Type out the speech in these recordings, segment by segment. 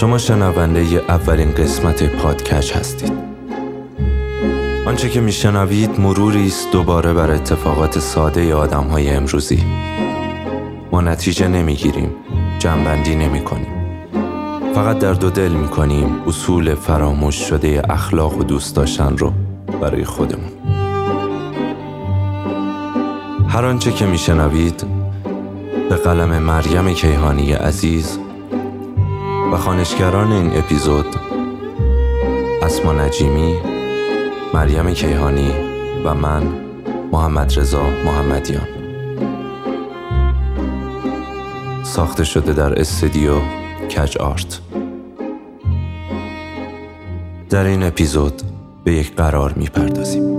شما شنونده ی اولین قسمت پادکش هستید. آنچه که میشنوید مروری است دوباره بر اتفاقات ساده آدم های امروزی. ما نتیجه نمی‌گیریم جنبندی نمی کنیم فقط در دو دل می کنیم اصول فراموش شده اخلاق و دوست داشتن رو برای خودمون. هر آنچه که میشنوید به قلم مریم کیهانی عزیز و خانشگران این اپیزود اسما نجیمی مریم کیهانی و من محمد رضا محمدیان. ساخته شده در استودیو کج آرت. در این اپیزود به یک قرار می‌پردازیم.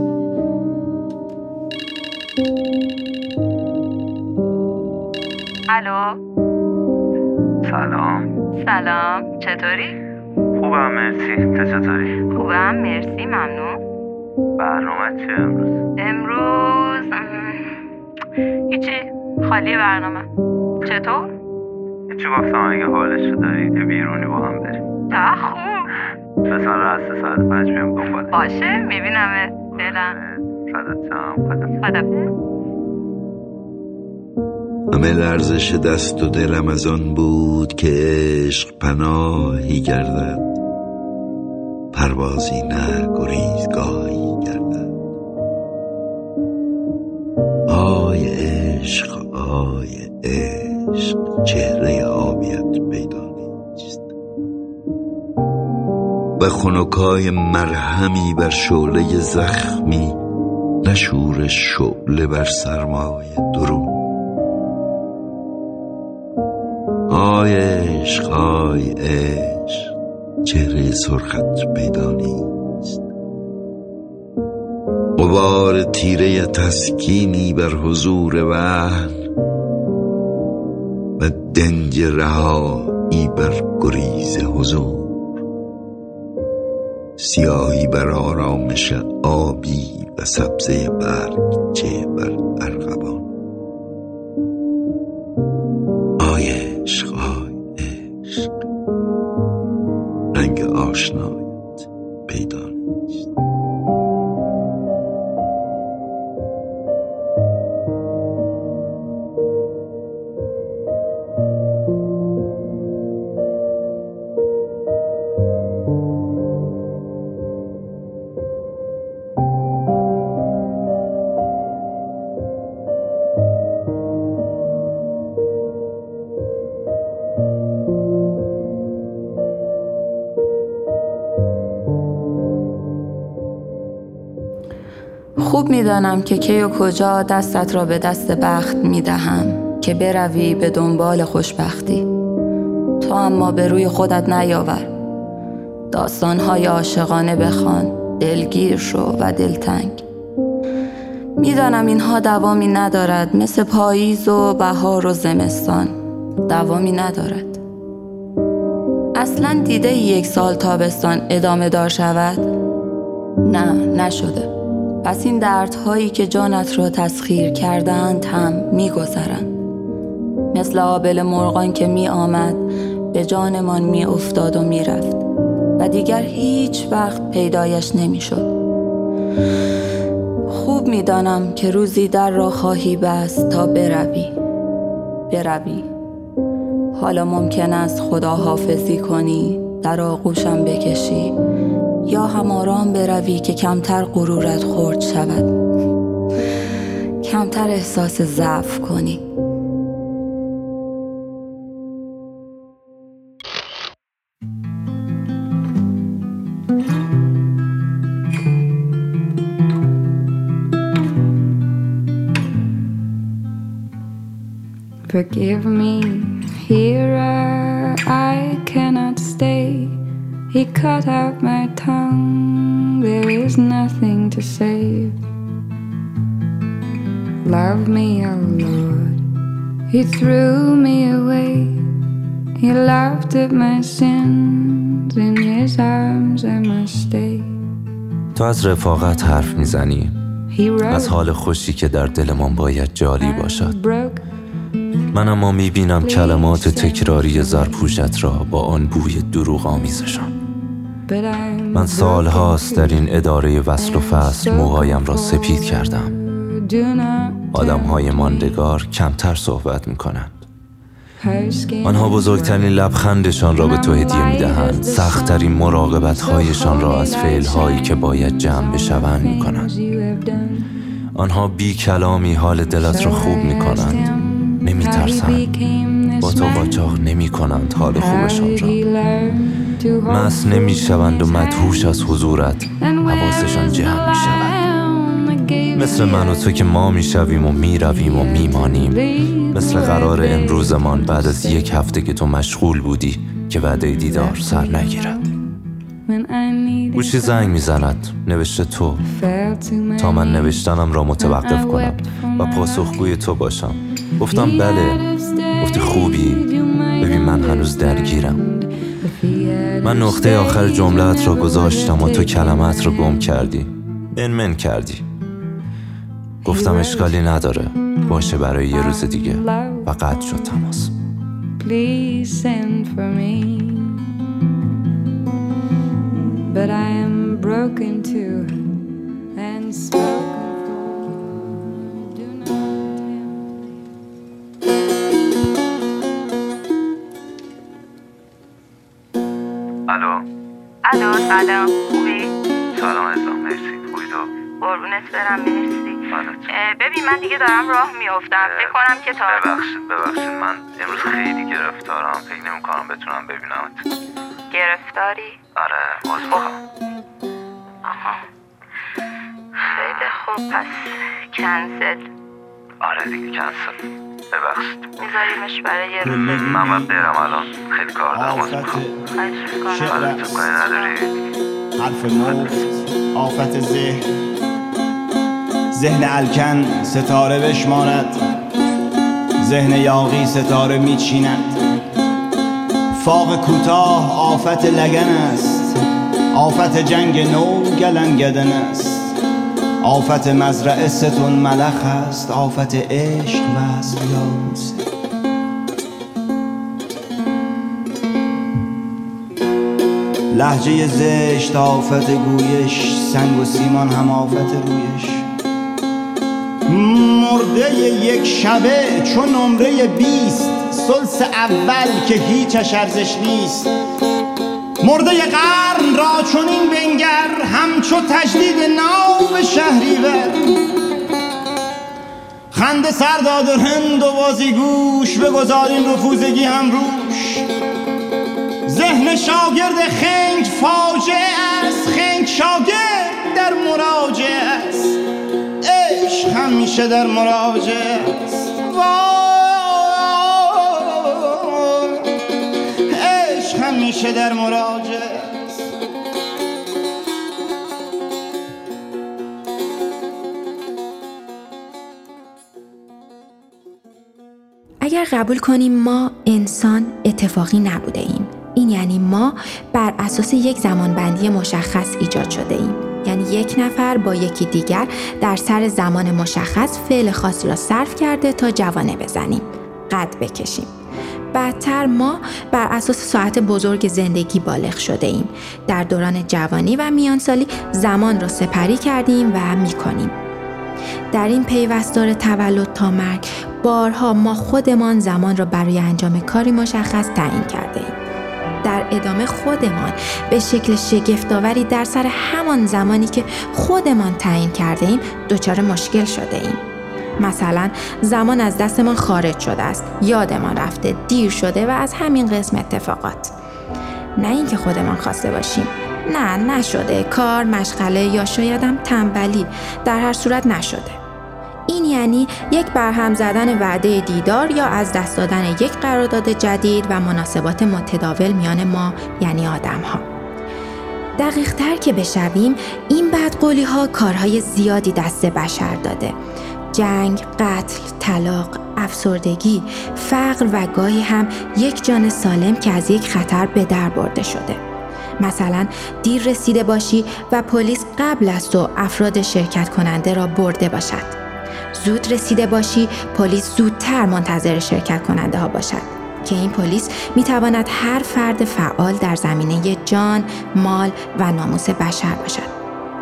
الو؟ سلام. سلام. چطوری؟ خوبم مرسی. تو چطوری؟ خوبم مرسی. ممنون. برنامه چیه امروز؟ امروز ام، هیچی. خالی برنامه. چطور؟ هیچی گفتم اگه حالش داری یه بیرونی با هم بریم. تا خوب. مثلا رسته ساعت پنج بیام دنبال باشه میبینمت. فعلا فدات شم خدا خدا همه لرزش دست و دلم از آن بود که عشق پناهی گردد. پروازی نه گریزگاهی گردد. آی عشق آی عشق چهره آبیت پیدا نیست. و خنکای مرهمی بر شعله زخمی نشور شعله بر سرمای درون. آی عشق آی عشق. چهره سرخت پیدا نیست. غبار تیره تسکینی بر حضور وحن و دنج رهایی بر گریز حضور. سیاهی بر آرامش آبی و سبزه برگ چه بر ارغوان. آشنایت پیدا نیست خوب می‌دانم که کی و کجا دستت را به دست بخت می‌دهم که بروی به دنبال خوشبختی. تو اما به روی خودت نیاور. داستانهای عاشقانه بخوان. دلگیر شو و دلتنگ. می‌دانم اینها دوامی ندارد مثل پاییز و بهار و زمستان. دوامی ندارد. اصلا دیده یک سال تابستان ادامه دار شود؟ نه نشده. پس این دردهایی که جانت را تسخیر کردند هم میگذرند. مثل آبل مرغان که می آمد به جانمان می افتاد و می رفت و دیگر هیچ وقت پیدایش نمی شد خوب می دانم که روزی در را خواهی بست تا بروی. بروی. حالا ممکن است خدا حافظی کنی در آغوشم بکشی. یا هم آرام بروی که کمتر غرورت خورد شود کمتر احساس ضعف کنی Forgive me, hearer, I cannot stay. He cut out my come, there is nothing to save. Love me, O oh Lord. He threw me away. He laughed at my sins. In his arms I must stay. تو از رفاقت حرف می‌زنی از حال خوشی که در دلمان باید جالی باشد من اما می‌بینم کلمات تکراری زرپوشت را با آن بوی دروغ آمیزشان من سال هاست در این اداره وصل و فصل موهایم را سپید کردم. آدم های ماندگار کمتر صحبت می کنند آنها بزرگترین لبخندشان را به تو هدیه می دهند سختترین مراقبت هایشان را از فعل هایی که باید جمع بشوند می کنند آنها بی کلامی حال دلت را خوب می کنند نمی ترسند با تو قاچاق نمی کنند حال خوبشان را. مس نمی شوند و مدهوش از حضورت. حواسشان جمع می شود مثل من و تو که ما می شویم و می رویم و می مانیم مثل قرار امروزمان بعد از یک هفته که تو مشغول بودی که وعده دیدار سر نگیرد. گوشی زنگ می‌زند. نوشته تو. تا من نوشتنم را متوقف کنم و پاسخگوی تو باشم. گفتم بله. گفتی خوبی. ببین من هنوز درگیرم. من نقطه آخر جملت را گذاشتم و تو کلمت را گم کردی. من من کردی. گفتم اشکالی نداره. باشه برای یه روز دیگه. و قطع شد تماس. But I am broken too and spoken الو الو سلام. خوبی؟ سلام عزیزم مرسی. خوبی تو؟ قربونت برم مرسی. اه، ببین من دیگه دارم راه میافتم. فکر کنم که تا ببخشید ببخشید. من امروز خیلی گرفتارم. فکر نمی کنم بتونم ببینمت. گرفتاری؟ آره باز می‌خوام آها. خیلی خوب پس کنسل آره دیگه کنسل ببخشید. میذاریمش برای یه روز. من باید برم الان. خیلی کار دارم. آفت. نداری حرف مفت آفت ذهن. ذهن الکن ستاره بشمارد. ذهن یاقی ستاره میچیند. فاق کوتاه آفت لگن است. آفت جنگ نو گلنگدن است. آفت مزرعه ستون ملخ است آفت عشق وصل یاس لحجه زشت آفت گویش سنگ و سیمان هم آفت رویش. مرده یک شبه چون نمره بیست سلس اول که هیچش ارزش نیست. مرده قرن را چون این بنگر همچو تجدید به شهریور. خنده سر داد و هند و بازی گوش بگذارین رفوزگی هم روش. ذهن شاگرد خنگ فاجعه است خنگ شاگرد در مراجعه است. عشق همیشه در مراجعه است. همیشه در مراجعه. اگر قبول کنیم ما انسان اتفاقی نبوده ایم. این یعنی ما بر اساس یک زمانبندی مشخص ایجاد شده ایم. یعنی یک نفر با یکی دیگر در سر زمان مشخص فعل خاصی را صرف کرده تا جوانه بزنیم. قد بکشیم. بعدتر ما بر اساس ساعت بزرگ زندگی بالغ شده ایم در دوران جوانی و میانسالی زمان را سپری کردیم و می‌کنیم در این پیوستار تولد تا مرگ بارها ما خودمان زمان را برای انجام کاری مشخص تعیین کرده ایم. در ادامه خودمان به شکل شگفتآوری در سر همان زمانی که خودمان تعیین کرده ایم دچار مشکل شده ایم. مثلا زمان از دستمان خارج شده است. یادمان رفته دیر شده و از همین قسم اتفاقات. نه اینکه خودمان خواسته باشیم. نه نشده. کار مشغله یا شایدم تنبلی. در هر صورت نشده. این یعنی یک برهم زدن وعده دیدار یا از دست دادن یک قرارداد جدید و مناسبات متداول میان ما یعنی آدم ها. دقیق تر که بشویم این بدقولی ها کارهای زیادی دست بشر داده. جنگ، قتل، طلاق، افسردگی، فقر و گاهی هم یک جان سالم که از یک خطر به در برده شده. مثلا دیر رسیده باشی و پلیس قبل از تو افراد شرکت کننده را برده باشد. زود رسیده باشی پلیس زودتر منتظر شرکت کننده ها باشد که این پلیس می تواند هر فرد فعال در زمینه جان، مال و ناموس بشر باشد.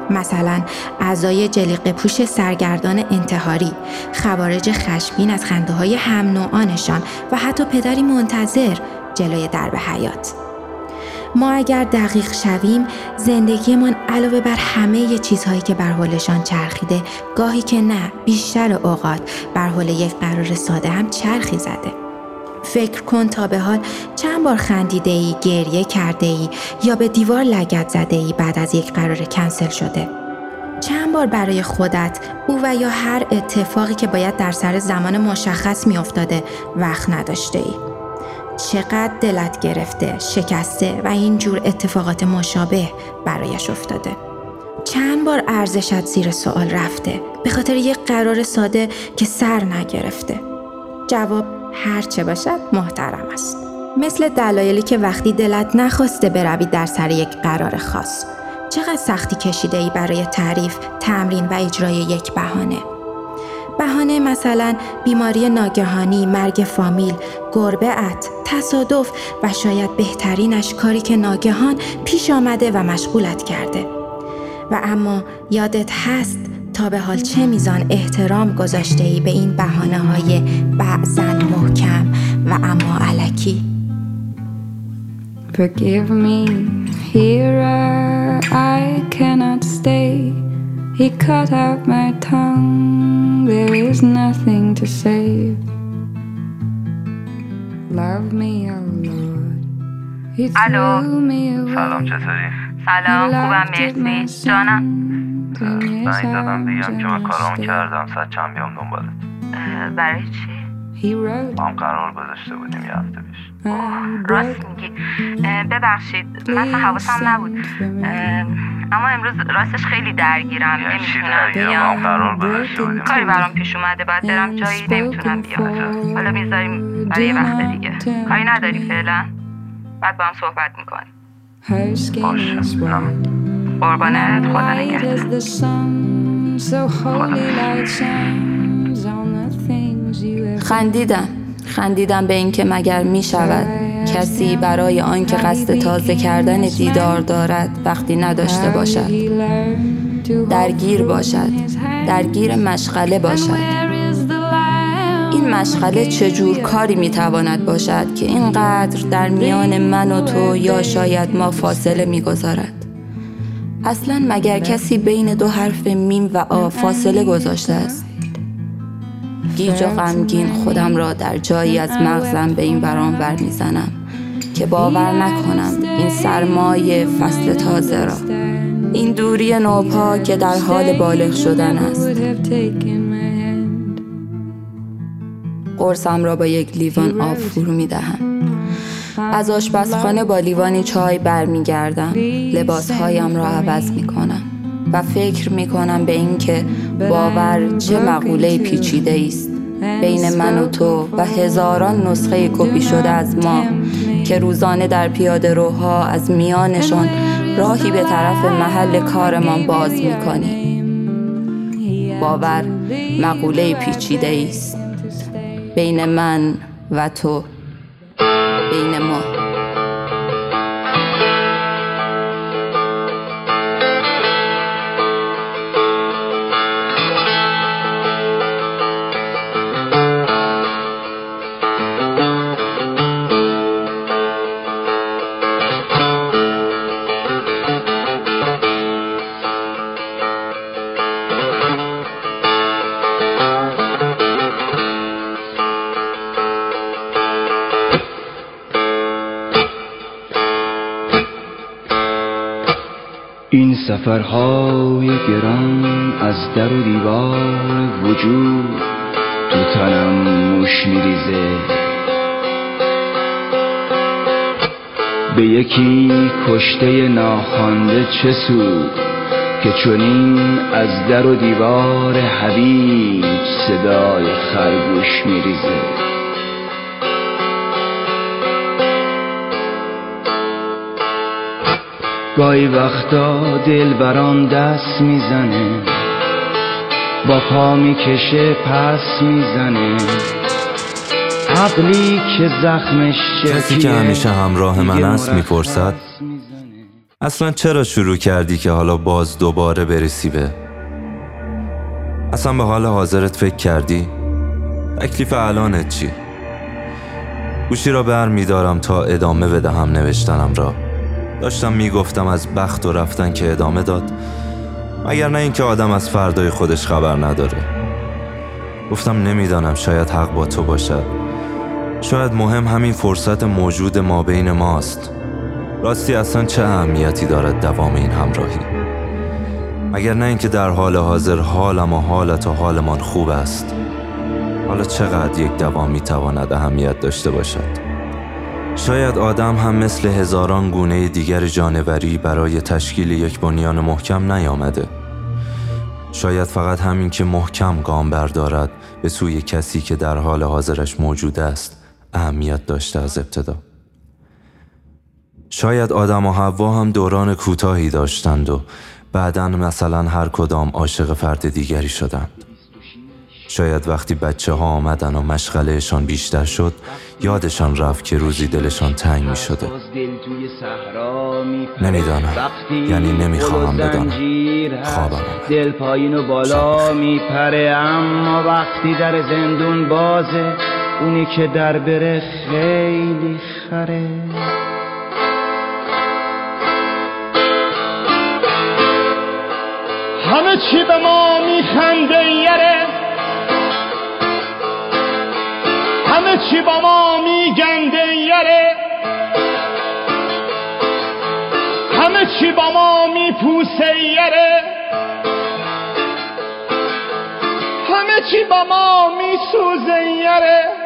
مثلا اعضای جلیقه پوش سرگردان انتحاری، خوارج خشمین از خنده های هم نوعانشان و حتی پدری منتظر جلوی درب حیات. ما اگر دقیق شویم زندگیمان علاوه بر همه چیزهایی که بر حولشان چرخیده گاهی که نه بیشتر اوقات بر حول یک قرار ساده هم چرخی زده فکر کن تا به حال چند بار خندیده ای، گریه کرده ای یا به دیوار لگت زده ای بعد از یک قرار کنسل شده. چند بار برای خودت او و یا هر اتفاقی که باید در سر زمان مشخص میافتاده وقت نداشته ای. چقدر دلت گرفته، شکسته و این جور اتفاقات مشابه برایش افتاده. چند بار ارزشت زیر سوال رفته به خاطر یک قرار ساده که سر نگرفته. جواب هر چه باشد محترم است مثل دلایلی که وقتی دلت نخواسته بروی در سر یک قرار خاص چقدر سختی کشیده ای برای تعریف، تمرین و اجرای یک بهانه بهانه مثلا بیماری ناگهانی، مرگ فامیل، گربه ات، تصادف و شاید بهترینش کاری که ناگهان پیش آمده و مشغولت کرده. و اما یادت هست تا به حال چه میزان احترام گذاشته ای به این بحانه های بعضن محکم و اما علکی Forgive me, here I cannot stay. He cut out my tongue, there is nothing to say. Love me, oh Lord. He threw me away. سلام چطوری؟ سلام خوبم مرسی جانم زنگ دادم بگم که من کارامو کردم ساعت چند بیام دنبالت. برای چی؟ ما هم قرار گذاشته بودیم یه هفته پیش. راست میگی. ببخشید من حواسم نبود. اما امروز راستش خیلی درگیرم یعنی چی نمی‌تونم درگیرم؟ ما بیام قرار گذاشته بودیم. کاری برام پیش اومده باید برم جایی نمی‌تونم بیام. حالا می‌ذاریم برای یه وقت دیگه. کاری نداری فعلا؟ بعد با هم صحبت می‌کنیم. باشه. قربانت خدا Light نگهدار. as the sun, so holy light shines on the things you have خندیدم. خندیدم به اینکه مگر می شود کسی برای آنکه قصد تازه کردن دیدار دارد وقتی نداشته باشد. درگیر باشد. درگیر مشغله باشد. Where is the lamb? این مشغله چجور کاری می‌تواند باشد که اینقدر در میان من و تو یا شاید ما فاصله می‌گذارد؟ اصلا مگر کسی بین دو حرف میم و آ فاصله گذاشته است گیج و غمگین خودم را در جایی از مغزم به این وران ور می‌زنم که باور نکنم این سرمای فصل تازه را این دوری نوپا که در حال بالغ شدن است. قرصم را با یک لیوان آب فرو می دهم. از آشپزخانه با لیوانی چای برمیگردم. لباسهایم را عوض می کنم و فکر می کنم به اینکه باور چه مقوله پیچیده است. بین من و تو و هزاران نسخه کپی شده از ما که روزانه در پیاده روها از میانشان راهی به طرف محل کارمان باز می کنیم باور مقوله پیچیده است. بین من و تو بین ما این سفرهای گران از در و دیوار وجود تو تنم موش میریزه. به یکی کشته ناخوانده چه سود که چنین از در و دیوار هویج صدای خرگوش میریزه. گاهی وقتا دل برام دست می‌زنه. با پا می‌کشه پس می‌زنه. عقلی که زخمش کسی که همیشه همراه من است می‌پرسد اصلا چرا شروع کردی که حالا باز دوباره برسی به؟ اصلا به حال حاضرت فکر کردی؟ تکلیف الانت چی؟ گوشی را بر میدارم تا ادامه بدهم نوشتنم را. داشتم می‌گفتم از بخت و رفتن که ادامه داد مگر نه اینکه آدم از فردای خودش خبر نداره. گفتم نمی‌دانم شاید حق با تو باشد. شاید مهم همین فرصت موجود ما بین ماست. راستی اصلا چه اهمیتی دارد دوام این همراهی؟ مگر نه اینکه در حال حاضر حالم و حالت و حالمان خوب است؟ حالا چقدر یک دوام می‌تواند اهمیت داشته باشد؟ شاید آدم هم مثل هزاران گونه دیگر جانوری برای تشکیل یک بنیان محکم نیامده. شاید فقط همین که محکم گام بردارد به سوی کسی که در حال حاضرش موجود است اهمیت داشته از ابتدا. شاید آدم و حوا هم دوران کوتاهی داشتند و بعدا مثلا هر کدام عاشق فرد دیگری شدند. شاید وقتی بچه ها آمدن و مشغلهشان بیشتر شد یادشان رفت که روزی دلشان تنگ می شده نمی‌دانم. یعنی نمی‌خواهم بدانم. خوابم دل پایین و بالا میپره اما وقتی در زندون بازه اونی که در بره خیلی خره. همه چی به ما میخنده یره. چی با ما میگنده یره همه چی با ما میپوسه یره همه چی با ما میسوزه یره